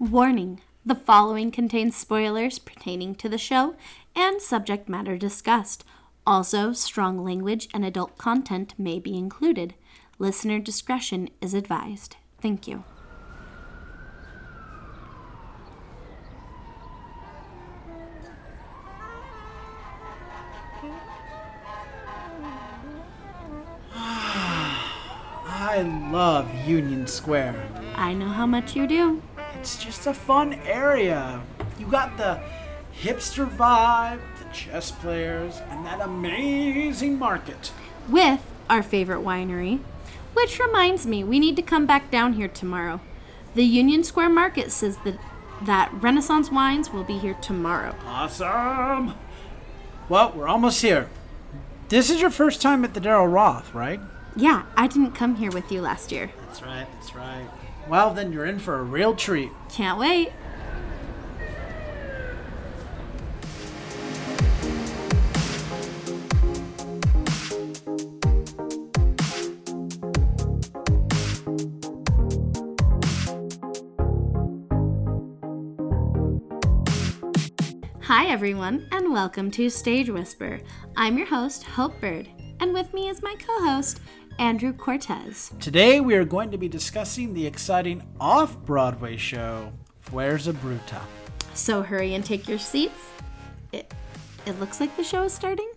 Warning the following contains spoilers pertaining to the show and subject matter discussed. Also, strong language and adult content may be included. Listener discretion is advised. Thank you. I love Union Square. I know how much you do. It's just a fun area. You got the hipster vibe, the chess players, and that amazing market. With our favorite winery. Which reminds me, we need to come back down here tomorrow. The Union Square Market says that, that Renaissance Wines will be here tomorrow. Awesome. Well, we're almost here. This is your first time at the Daryl Roth, right? Yeah, I didn't come here with you last year. That's right, that's right. Well, then you're in for a real treat. Can't wait. Hi, everyone, and welcome to Stage Whisper. I'm your host, Hope Bird, and with me is my co host, Andrew Cortez. Today we are going to be discussing the exciting off Broadway show, Fuerza Bruta. So hurry and take your seats. It, it looks like the show is starting.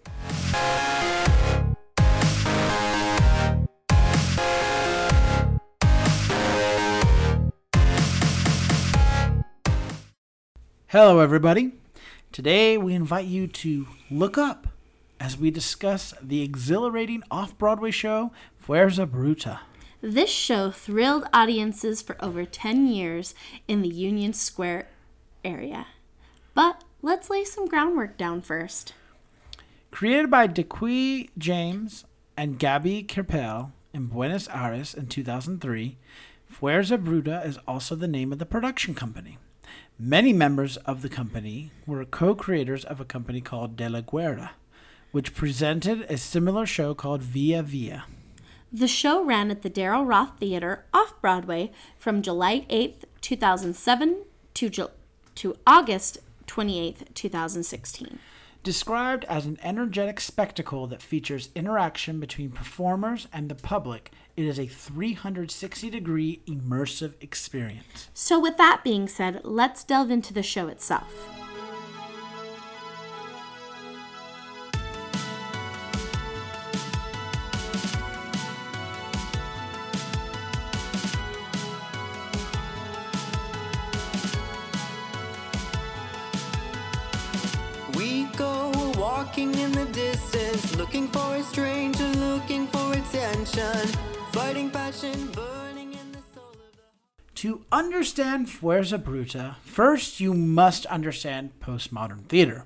Hello, everybody. Today we invite you to look up as we discuss the exhilarating off Broadway show, Fuerza Bruta. This show thrilled audiences for over 10 years in the Union Square area. But let's lay some groundwork down first. Created by Diqui James and Gaby Kerpel in Buenos Aires in 2003, Fuerza Bruta is also the name of the production company. Many members of the company were co creators of a company called De La Guarda, which presented a similar show called Villa Villa. The show ran at the Daryl Roth Theater off Broadway from July 8th, 2007 to, Ju- to August 28th, 2016. Described as an energetic spectacle that features interaction between performers and the public, it is a 360 degree immersive experience. So, with that being said, let's delve into the show itself. Walking in the distance, looking for a stranger, looking for attention, fighting passion, burning in the soul of the. To understand Fuerza Bruta, first you must understand postmodern theater.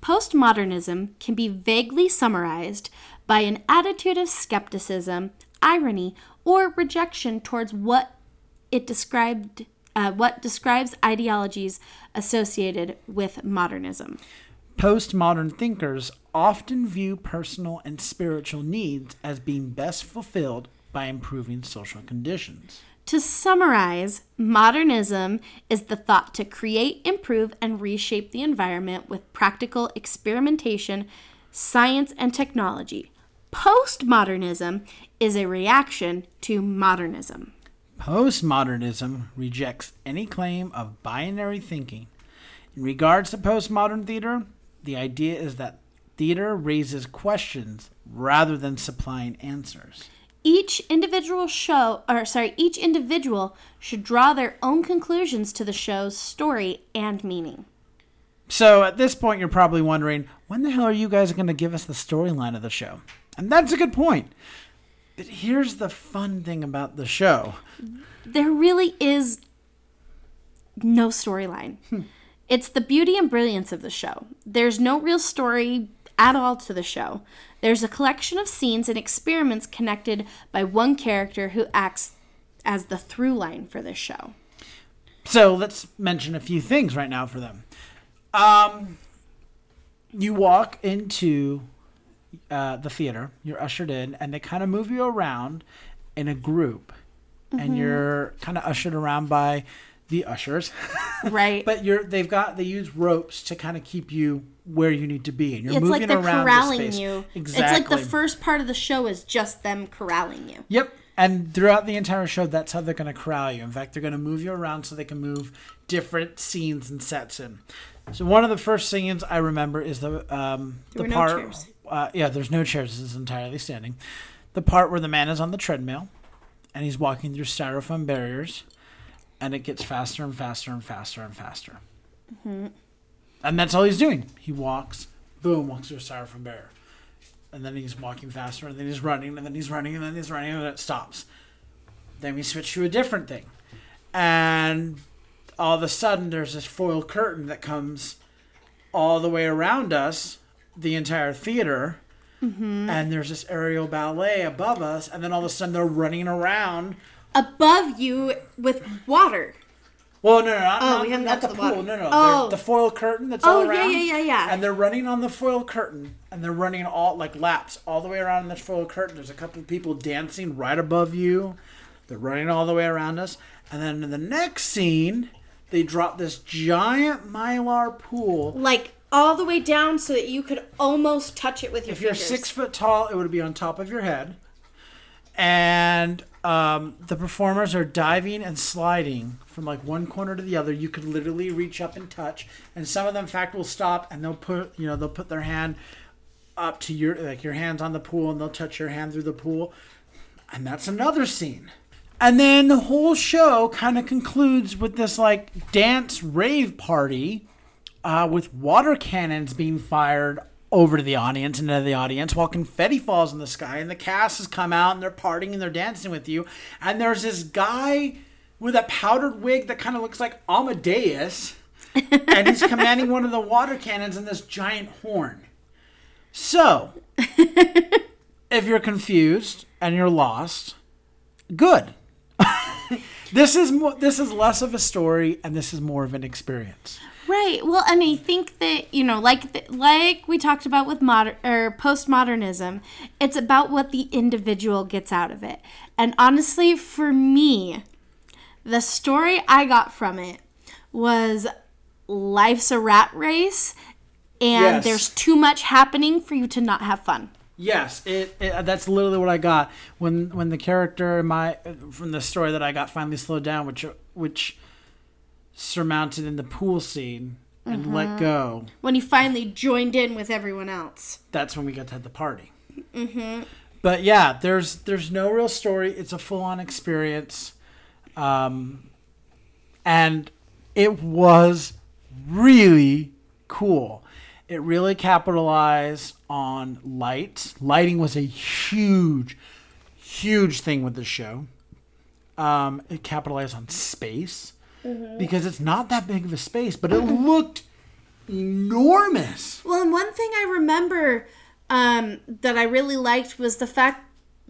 Postmodernism can be vaguely summarized by an attitude of skepticism, irony, or rejection towards what it described uh, what describes ideologies associated with modernism. Postmodern thinkers often view personal and spiritual needs as being best fulfilled by improving social conditions. To summarize, modernism is the thought to create, improve, and reshape the environment with practical experimentation, science, and technology. Postmodernism is a reaction to modernism. Postmodernism rejects any claim of binary thinking. In regards to postmodern theater, the idea is that theater raises questions rather than supplying answers. Each individual show, or sorry, each individual should draw their own conclusions to the show's story and meaning. So at this point, you're probably wondering, when the hell are you guys going to give us the storyline of the show? And that's a good point. But here's the fun thing about the show There really is no storyline. Hmm. It's the beauty and brilliance of the show. There's no real story at all to the show. There's a collection of scenes and experiments connected by one character who acts as the through line for this show. So let's mention a few things right now for them. Um, you walk into uh, the theater, you're ushered in, and they kind of move you around in a group. And you're kind of ushered around by the ushers. Right. but you're they've got they use ropes to kind of keep you where you need to be, and you're it's moving like they're around corralling the space. you. Exactly. It's like the first part of the show is just them corralling you. Yep. And throughout the entire show, that's how they're going to corral you. In fact, they're going to move you around so they can move different scenes and sets in. So one of the first scenes I remember is the um, the no part. chairs. Uh, yeah, there's no chairs. This is entirely standing. The part where the man is on the treadmill, and he's walking through styrofoam barriers, and it gets faster and faster and faster and faster. Mm-hmm. And that's all he's doing. He walks, boom, walks through a styrofoam barrier and then he's walking faster, and then he's running, and then he's running, and then he's running, and then it stops. Then we switch to a different thing, and all of a sudden there's this foil curtain that comes all the way around us, the entire theater, and there's this aerial ballet above us, and then all of a sudden they're running around. Above you with water. Well, no, no, not, Oh, not, we haven't not got the to the pool. water. No, no, Oh. the foil curtain that's Oh, all yeah, around. yeah, yeah, yeah. And they're running on the foil curtain, and they're running all like laps all the way around this foil curtain. There's a couple of people dancing right above you. They're running all the way around us, and then in the next scene, they drop this giant mylar pool. Like all the way down so that you could almost touch it with your If you're six foot tall, it would be on top of your head. And um, the performers are diving and sliding from like one corner to the other. You could literally reach up and touch. And some of them, in fact, will stop and they'll put, you know, they'll put their hand up to your, like your hands on the pool, and they'll touch your hand through the pool. And that's another scene. And then the whole show kind of concludes with this like dance rave party uh, with water cannons being fired over to the audience and into the audience while confetti falls in the sky and the cast has come out and they're partying and they're dancing with you and there's this guy with a powdered wig that kind of looks like Amadeus and he's commanding one of the water cannons and this giant horn. So, if you're confused and you're lost, good. this is mo- this is less of a story and this is more of an experience. Right. Well, and I think that you know, like th- like we talked about with modern or postmodernism, it's about what the individual gets out of it. And honestly, for me, the story I got from it was life's a rat race, and Yes. there's too much happening for you to not have fun. Yes, it, it that's literally what I got when when the character in my from the story that I got finally slowed down, which which surmounted in the pool scene and let go. When he finally joined in with everyone else. That's when we got to have the party. Mm-hmm. But yeah, there's there's no real story. It's a full on experience, um, and it was really cool. It really capitalized on light. Lighting was a huge, huge thing with the show. Um, it capitalized on space because it's not that big of a space, but it looked enormous. Well, and one thing I remember um, that I really liked was the fact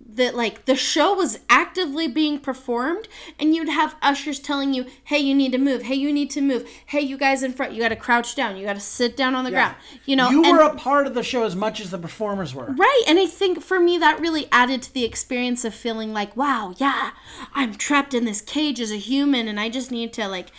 that like the show was actively being performed and you'd have ushers telling you hey you need to move hey you need to move hey you guys in front you got to crouch down you got to sit down on the ground you know you and- were a part of the show as much as the performers were. Right. And I think for me, that really added to the experience of feeling like, wow, yeah, I'm trapped in this cage as a human and I just need to like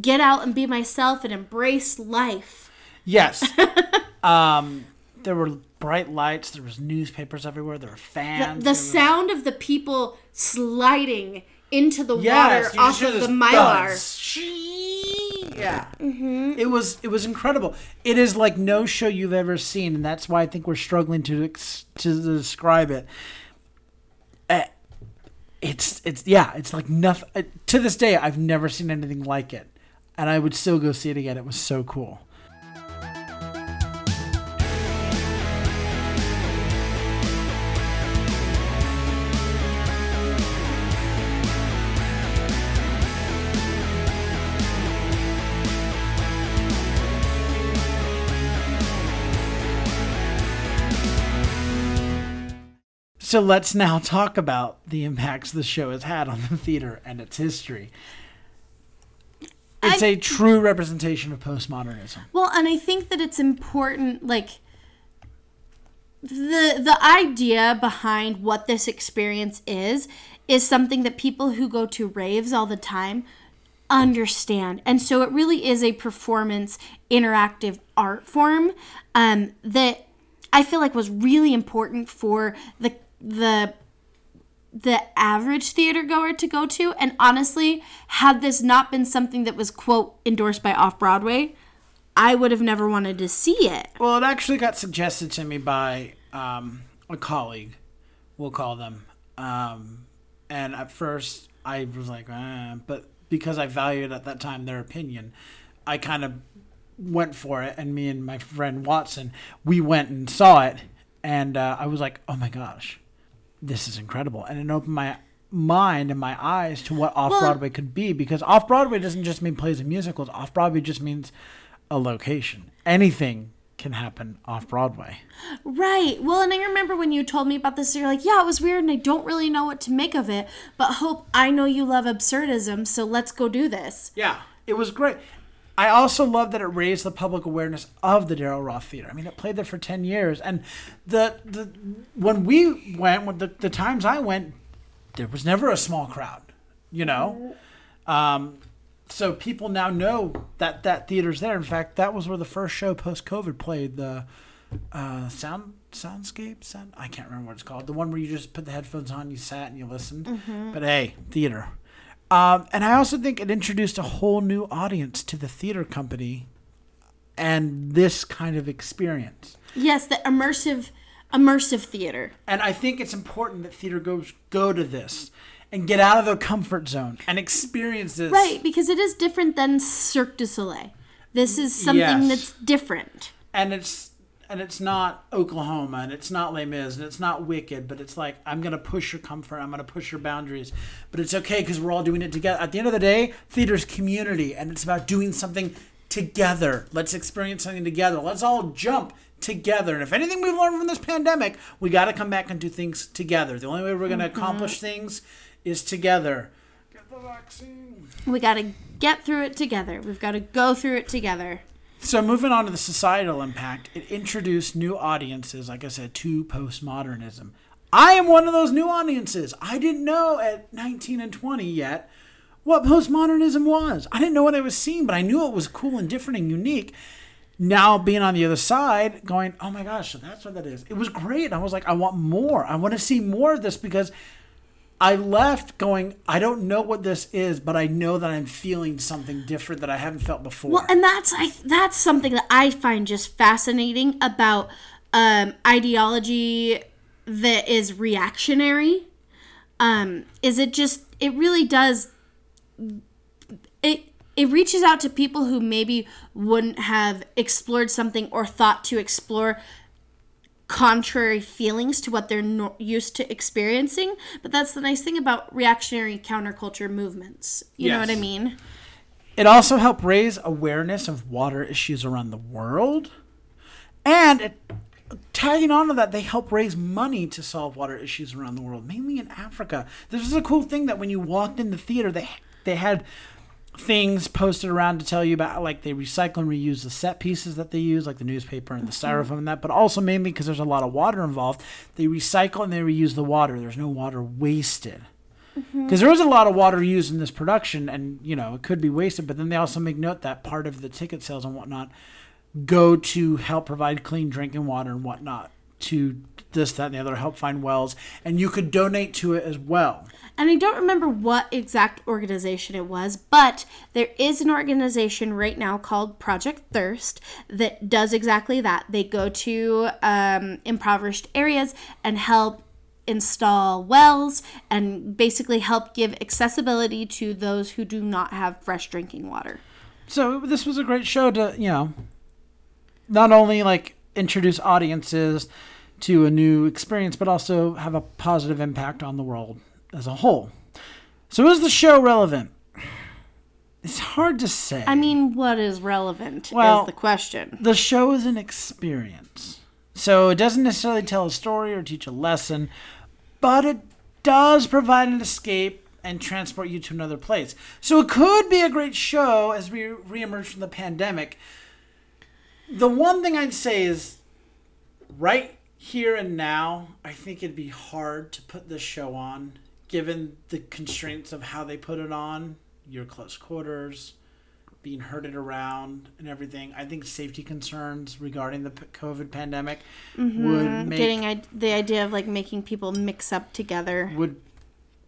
get out and be myself and embrace life. Yes. um, there were bright lights. There was newspapers everywhere. There were fans. the there was- sound of the people sliding into the Yes, water off of the this mylar. thud. Yeah. It was it was incredible. It is like no show you've ever seen, and that's why I think we're struggling to to describe it. Uh, it's it's yeah, it's like nothing. Uh, to this day, I've never seen anything like it, and I would still go see it again. It was so cool. So let's now talk about the impacts the show has had on the theater and its history. It's I- a true representation of postmodernism. Well, and I think that it's important, like the the idea behind what this experience is is something that people who go to raves all the time understand. And so it really is a performance interactive art form um, that I feel like was really important for the the the average theater goer to go to. And honestly, had this not been something that was quote endorsed by Off Broadway, I would have never wanted to see it. Well, it actually got suggested to me by um, a colleague, we'll call them. Um, and at first, I was like, eh, but because I valued at that time their opinion, I kind of went for it. And me and my friend Watson, we went and saw it. And uh, I was like, oh my gosh, this is incredible. And it opened my mind and my eyes to what off Broadway could be because off Broadway doesn't just mean plays and musicals, off Broadway just means a location. Anything can happen off Broadway. Right. Well, and I remember when you told me about this, you're like, yeah, it was weird and I don't really know what to make of it. But Hope, I know you love absurdism, so let's go do this. Yeah, it was great. I also love that it raised the public awareness of the Daryl Roth Theater. I mean, it played there for ten years, and the the when we went, when the, the times I went, there was never a small crowd, you know. Um, so people now know that that theater's there. In fact, that was where the first show post COVID played the uh, sound soundscape sound. I can't remember what it's called. The one where you just put the headphones on, you sat and you listened. But hey, theater. Um, and I also think it introduced a whole new audience to the theater company and this kind of experience. Yes, the immersive immersive theater. And I think it's important that theater goes go to this and get out of their comfort zone and experience this. Right, because it is different than Cirque du Soleil. This is something Yes. that's different. And it's and it's not Oklahoma and it's not Les Mis and it's not Wicked, but it's like I'm gonna push your comfort, I'm gonna push your boundaries, but it's okay because we're all doing it together. At the end of the day, theater's community, and it's about doing something together. Let's experience something together. Let's all jump together. And if anything we've learned from this pandemic, we got to come back and do things together. The only way we're gonna mm-hmm. accomplish things is together. Get the vaccine. We got to get through it together. We've got to go through it together. So moving on to the societal impact, it introduced new audiences, like I said, to postmodernism. I am one of those new audiences. I didn't know at 19 and 20 yet what postmodernism was. I didn't know what I was seeing, but I knew it was cool and different and unique. Now being on the other side, going, oh my gosh, that's what that is. It was great. I was like, I want more. I want to see more of this because I left going, I don't know what this is, but I know that I'm feeling something different that I haven't felt before. Well, and that's I that's something that I find just fascinating about um, ideology that is reactionary. Um, is it just it really does it it reaches out to people who maybe wouldn't have explored something or thought to explore contrary feelings to what they're no- used to experiencing but that's the nice thing about reactionary counterculture movements you know what i mean It also helped raise awareness of water issues around the world. And it, tagging on to that, they help raise money to solve water issues around the world, mainly in Africa. This is a cool thing that when you walked in the theater, they they had things posted around to tell you about like they recycle and reuse the set pieces that they use, like the newspaper and the mm-hmm. styrofoam and that, but also mainly because there's a lot of water involved, they recycle and they reuse the water. There's no water wasted. Mm-hmm. Because there was a lot of water used in this production and you know it could be wasted but then they also make note that part of the ticket sales and whatnot go to help provide clean drinking water and whatnot to this that and the other help find wells and you could donate to it as well and I don't remember what exact organization it was, but there is an organization right now called Project Thirst that does exactly that. They go to um, impoverished areas and help install wells and basically help give accessibility to those who do not have fresh drinking water. so this was a great show to you know not only like introduce audiences to a new experience but also have a positive impact on the world as a whole so is the show relevant it's hard to say I mean, what is relevant Well- is the question. the show is an experience. So it doesn't necessarily tell a story or teach a lesson, but it does provide an escape and transport you to another place. So it could be a great show as we reemerge from the pandemic. The one thing I'd say is right here and now, I think it'd be hard to put this show on given the constraints of how they put it on your close quarters, being herded around, and everything. I think safety concerns regarding the COVID pandemic would make Mm-hmm. Getting I- the idea of like making people mix up together. would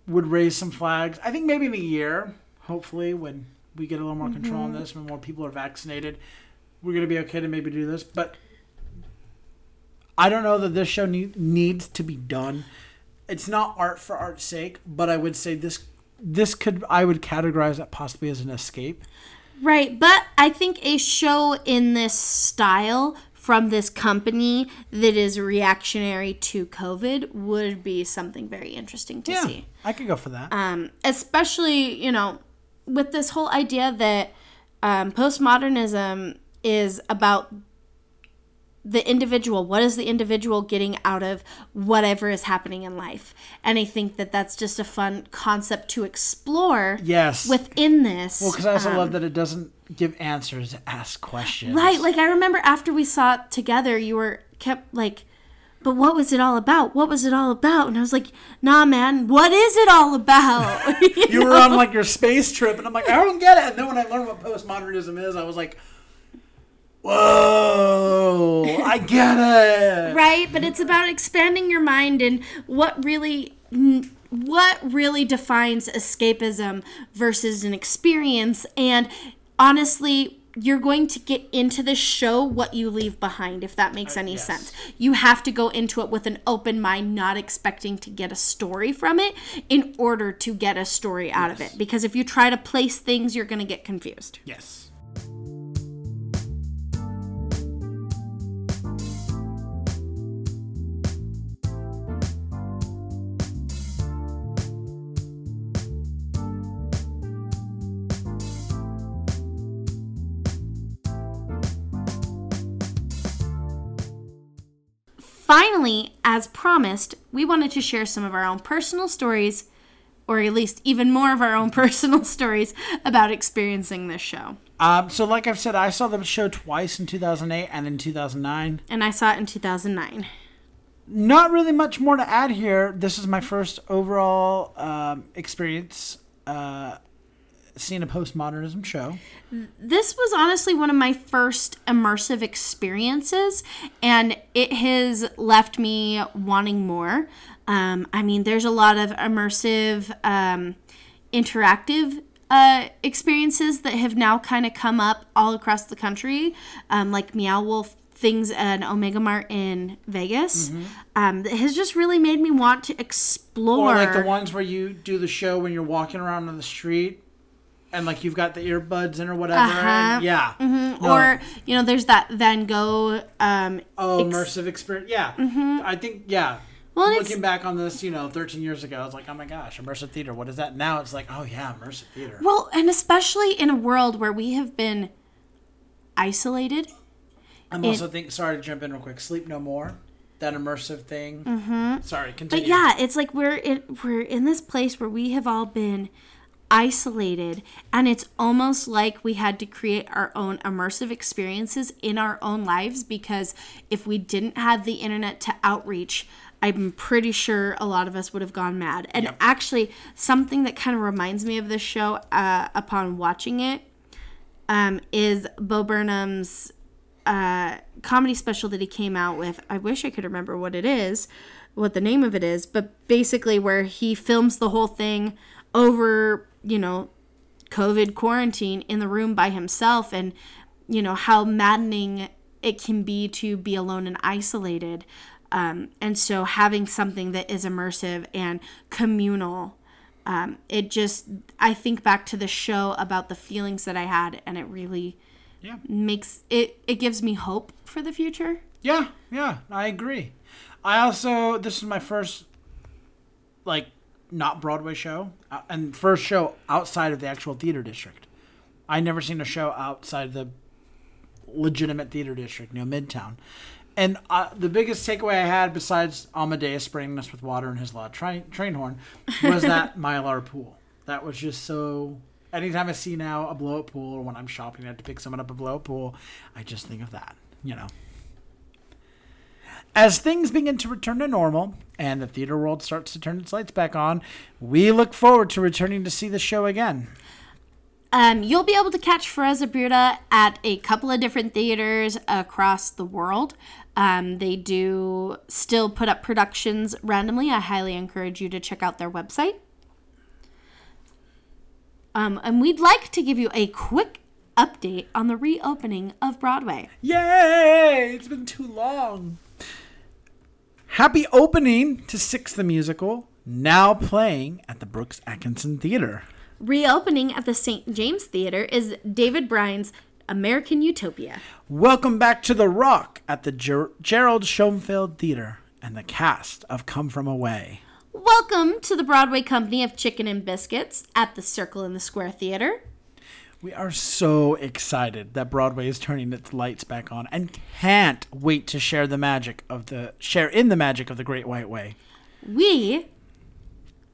would raise some flags. I think maybe in a year, hopefully, when we get a little more control on this, when more people are vaccinated, we're gonna be okay to maybe do this. But I don't know that this show need, needs to be done. It's not art for art's sake, but I would say this this could I would categorize that possibly as an escape. Right, but I think a show in this style from this company that is reactionary to COVID would be something very interesting to see. I could go for that. Um, especially, you know, with this whole idea that um, postmodernism is about the individual. What is the individual getting out of whatever is happening in life? And I think that that's just a fun concept to explore yes. within this. well, because I also um, love that it doesn't give answers; ask questions. Right, like I remember after we saw it together, you were kept like, but what was it all about? What was it all about? And I was like, nah, man, what is it all about? you were on like your space trip, and I'm like, I don't get it. And then when I learned what postmodernism is, I was like, whoa, I get it. right? But it's about expanding your mind and what really. What really defines escapism versus an experience? And honestly, you're going to get into the show what you leave behind, if that makes uh, any yes. sense. You have to go into it with an open mind, not expecting to get a story from it in order to get a story out of it. Because if you try to place things, you're going to get confused. Yes. Finally, as promised, we wanted to share some of our own personal stories, or at least even more of our own personal stories about experiencing this show. Um, so, like I've said, I saw the show twice in 2008 and in 2009. And I saw it in 2009. Not really much more to add here. This is my first overall um, experience uh, seeing a postmodernism show. This was honestly one of my first immersive experiences, and it has left me wanting more. Um, I mean, there's a lot of immersive, um, interactive uh, experiences that have now kind of come up all across the country, um, like Meow Wolf things at Omega Mart in Vegas. Um, that has just really made me want to explore. Or like the ones where you do the show when you're walking around on the street and like you've got the earbuds in or whatever. Uh-huh. and- yeah. No. Or you know, there's that Van Gogh. Um, Oh, ex- immersive experience. Yeah. I think, yeah. Mm-hmm. Well, Looking back on this, you know, 13 years ago, I was like, oh my gosh, immersive theater. What is that? Now it's like, oh yeah, immersive theater. Well, and especially in a world where we have been isolated. I'm also think. Sorry to jump in real quick. Sleep No More, that immersive thing. Mm-hmm. Sorry, continue. But yeah, it's like we're in, we're in this place where we have all been isolated and it's almost like we had to create our own immersive experiences in our own lives because if we didn't have the internet to outreach I'm pretty sure a lot of us would have gone mad. And Yep. actually, something that kind of reminds me of this show uh, upon watching it um, is Bo Burnham's uh, comedy special that he came out with. I wish I could remember what it is, what the name of it is, but basically where he films the whole thing over, you know, COVID quarantine in the room by himself and, you know, how maddening it can be to be alone and isolated. Um, and so having something that is immersive and communal um, it just i think back to the show about the feelings that i had and it really Yeah. makes it it gives me hope for the future Yeah, yeah, I agree. I also this is my first like not Broadway show uh, and first show outside of the actual theater district. I never seen a show outside the legitimate theater district, you know, Midtown. And uh, the biggest takeaway I had, besides Amadeus spraying us with water in his loud train, train horn, was that Mylar pool. That was just so. Anytime I see now a blow up pool, or when I'm shopping, I have to pick someone up a blow up pool, I just think of that. You know. As things begin to return to normal and the theater world starts to turn its lights back on, we look forward to returning to see the show again. Um, you'll be able to catch Fuerza Bruta at a couple of different theaters across the world. Um, they do still put up productions randomly. I highly encourage you to check out their website. Um, and we'd like to give you a quick update on the reopening of Broadway. Yay! It's been too long. Happy opening to Six the Musical, now playing at the Brooks Atkinson Theater. Reopening at the St. James Theater is David Byrne's American Utopia. Welcome back to The Rock at the Ger- Gerald Schoenfeld Theater and the cast of Come From Away. Welcome to the Broadway Company of Chicken and Biscuits at the Circle in the Square Theater. We are so excited that Broadway is turning its lights back on and can't wait to share the magic of the share in the magic of the Great White Way. We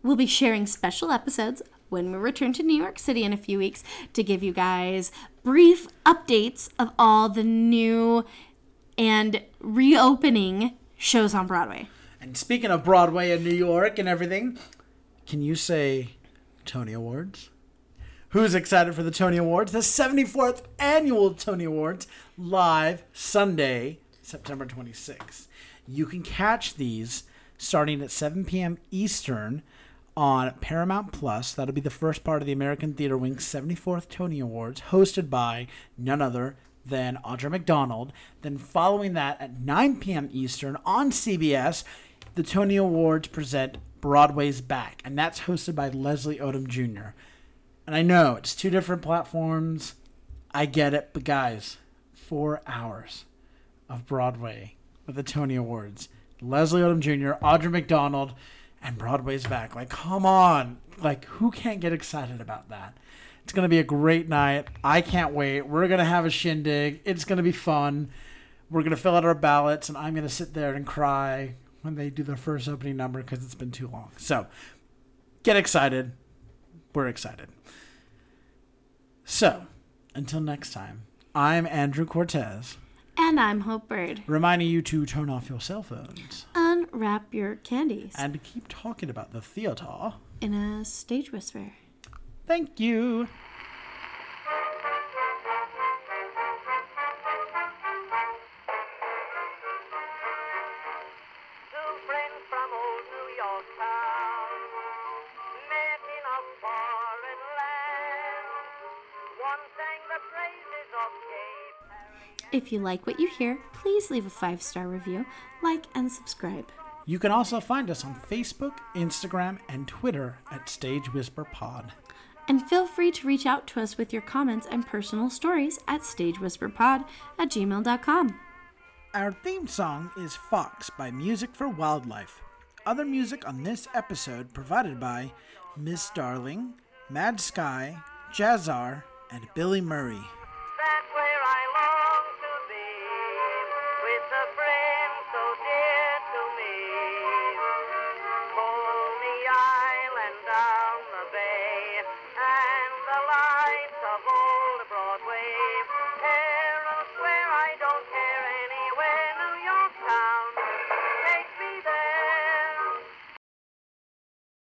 will be sharing special episodes when we return to New York City in a few weeks to give you guys brief updates of all the new and reopening shows on Broadway. And speaking of Broadway and New York and everything, can you say Tony Awards? Who's excited for the Tony Awards? The 74th annual Tony Awards live Sunday, September 26th. You can catch these starting at 7 p.m. Eastern on Paramount Plus. That'll be the first part of the American Theater Wing's 74th Tony Awards, hosted by none other than Audra McDonald. Then, following that at 9 p.m. Eastern on CBS, the Tony Awards present Broadway's Back, and that's hosted by Leslie Odom Jr. And I know it's two different platforms. I get it, but guys, four hours of Broadway with the Tony Awards. Leslie Odom Jr., Audra McDonald, and Broadway's back. Like, come on. Like, who can't get excited about that? It's going to be a great night. I can't wait. We're going to have a shindig. It's going to be fun. We're going to fill out our ballots, and I'm going to sit there and cry when they do their first opening number because it's been too long. So, get excited. We're excited. So, until next time, I'm Andrew Cortez, And I'm Hope Bird. reminding you to turn off your cell phones Unwrap your candies and keep talking about the theater. in a stage whisper. Thank you. If you like what you hear, please leave a five star review, like, and subscribe. You can also find us on Facebook, Instagram, and Twitter at Stage Whisper Pod. And feel free to reach out to us with your comments and personal stories at stagewhisperpod at gmail.com. Our theme song is Fox by Music for Wildlife. Other music on this episode provided by Miss Darling, Mad Sky, Jazzar, and Billy Murray.